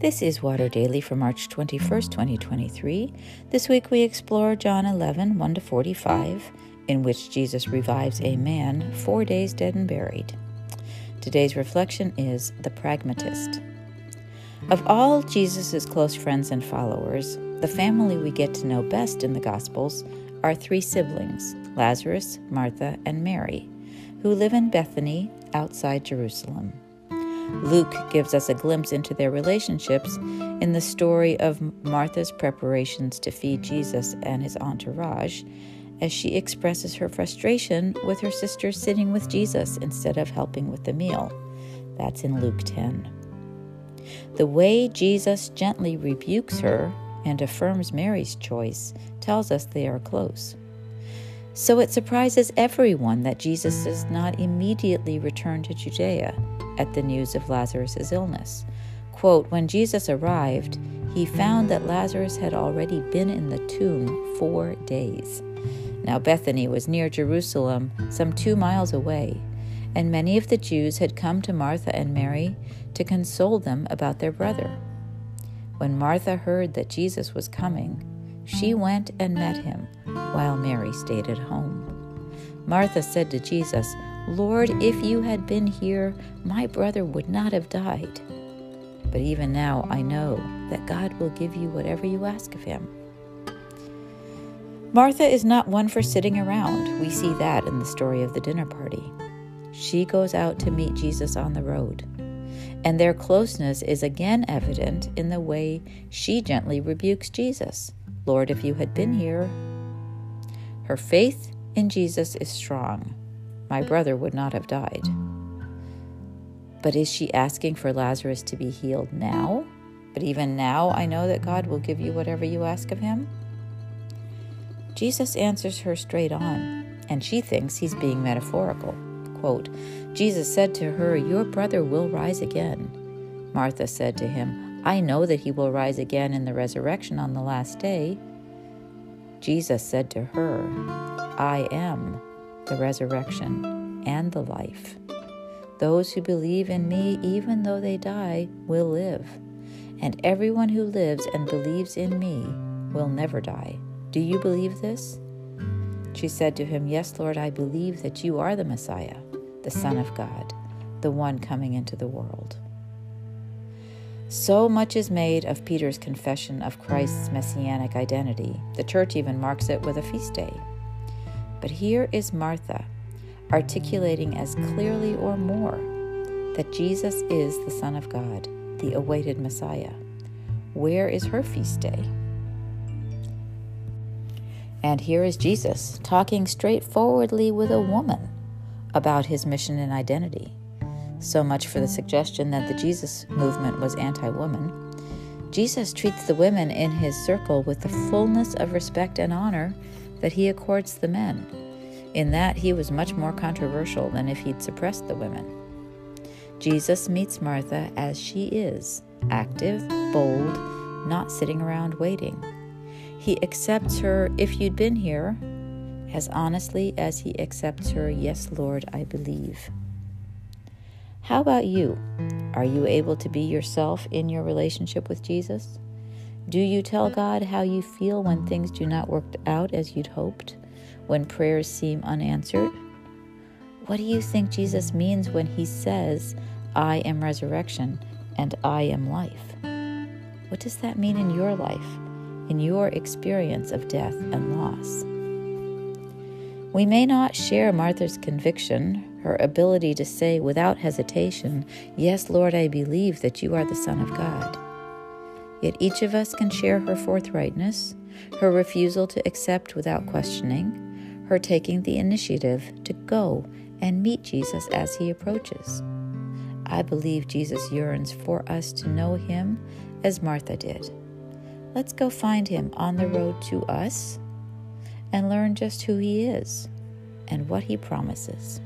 This is Water Daily for March 21st, 2023. This week we explore John 11, 1 to 45, in which Jesus revives a man four days dead and buried. Today's reflection is The Pragmatist. Of all Jesus' close friends and followers, the family we get to know best in the Gospels are three siblings Lazarus, Martha, and Mary, who live in Bethany outside Jerusalem. Luke gives us a glimpse into their relationships in the story of Martha's preparations to feed Jesus and his entourage, as she expresses her frustration with her sister sitting with Jesus instead of helping with the meal. That's in Luke 10. The way Jesus gently rebukes her and affirms Mary's choice tells us they are close. So it surprises everyone that Jesus does not immediately return to Judea at the news of Lazarus' illness. Quote, when Jesus arrived, he found that Lazarus had already been in the tomb four days. Now, Bethany was near Jerusalem, some two miles away, and many of the Jews had come to Martha and Mary to console them about their brother. When Martha heard that Jesus was coming, she went and met him, while Mary stayed at home. Martha said to Jesus, Lord, if you had been here, my brother would not have died. But even now I know that God will give you whatever you ask of him. Martha is not one for sitting around. We see that in the story of the dinner party. She goes out to meet Jesus on the road. And their closeness is again evident in the way she gently rebukes Jesus. Lord, if you had been here. Her faith in Jesus is strong. My brother would not have died. But is she asking for Lazarus to be healed now? But even now, I know that God will give you whatever you ask of him? Jesus answers her straight on, and she thinks he's being metaphorical. Quote, Jesus said to her, Your brother will rise again. Martha said to him, I know that he will rise again in the resurrection on the last day. Jesus said to her, I am the resurrection and the life. Those who believe in me, even though they die, will live. And everyone who lives and believes in me will never die. Do you believe this? She said to him, Yes, Lord, I believe that you are the Messiah, the Son of God, the one coming into the world. So much is made of Peter's confession of Christ's messianic identity. The church even marks it with a feast day. But here is Martha articulating as clearly or more that Jesus is the Son of God, the awaited Messiah. Where is her feast day? And here is Jesus talking straightforwardly with a woman about his mission and identity. So much for the suggestion that the Jesus movement was anti woman. Jesus treats the women in his circle with the fullness of respect and honor that he accords the men. In that, he was much more controversial than if he'd suppressed the women. Jesus meets Martha as she is active, bold, not sitting around waiting. He accepts her, if you'd been here, as honestly as he accepts her, yes, Lord, I believe. How about you? Are you able to be yourself in your relationship with Jesus? Do you tell God how you feel when things do not work out as you'd hoped? When prayers seem unanswered? What do you think Jesus means when he says, I am resurrection and I am life? What does that mean in your life, in your experience of death and loss? We may not share Martha's conviction, her ability to say without hesitation, Yes, Lord, I believe that you are the Son of God. Yet each of us can share her forthrightness, her refusal to accept without questioning, her taking the initiative to go and meet Jesus as he approaches. I believe Jesus yearns for us to know him as Martha did. Let's go find him on the road to us and learn just who he is and what he promises.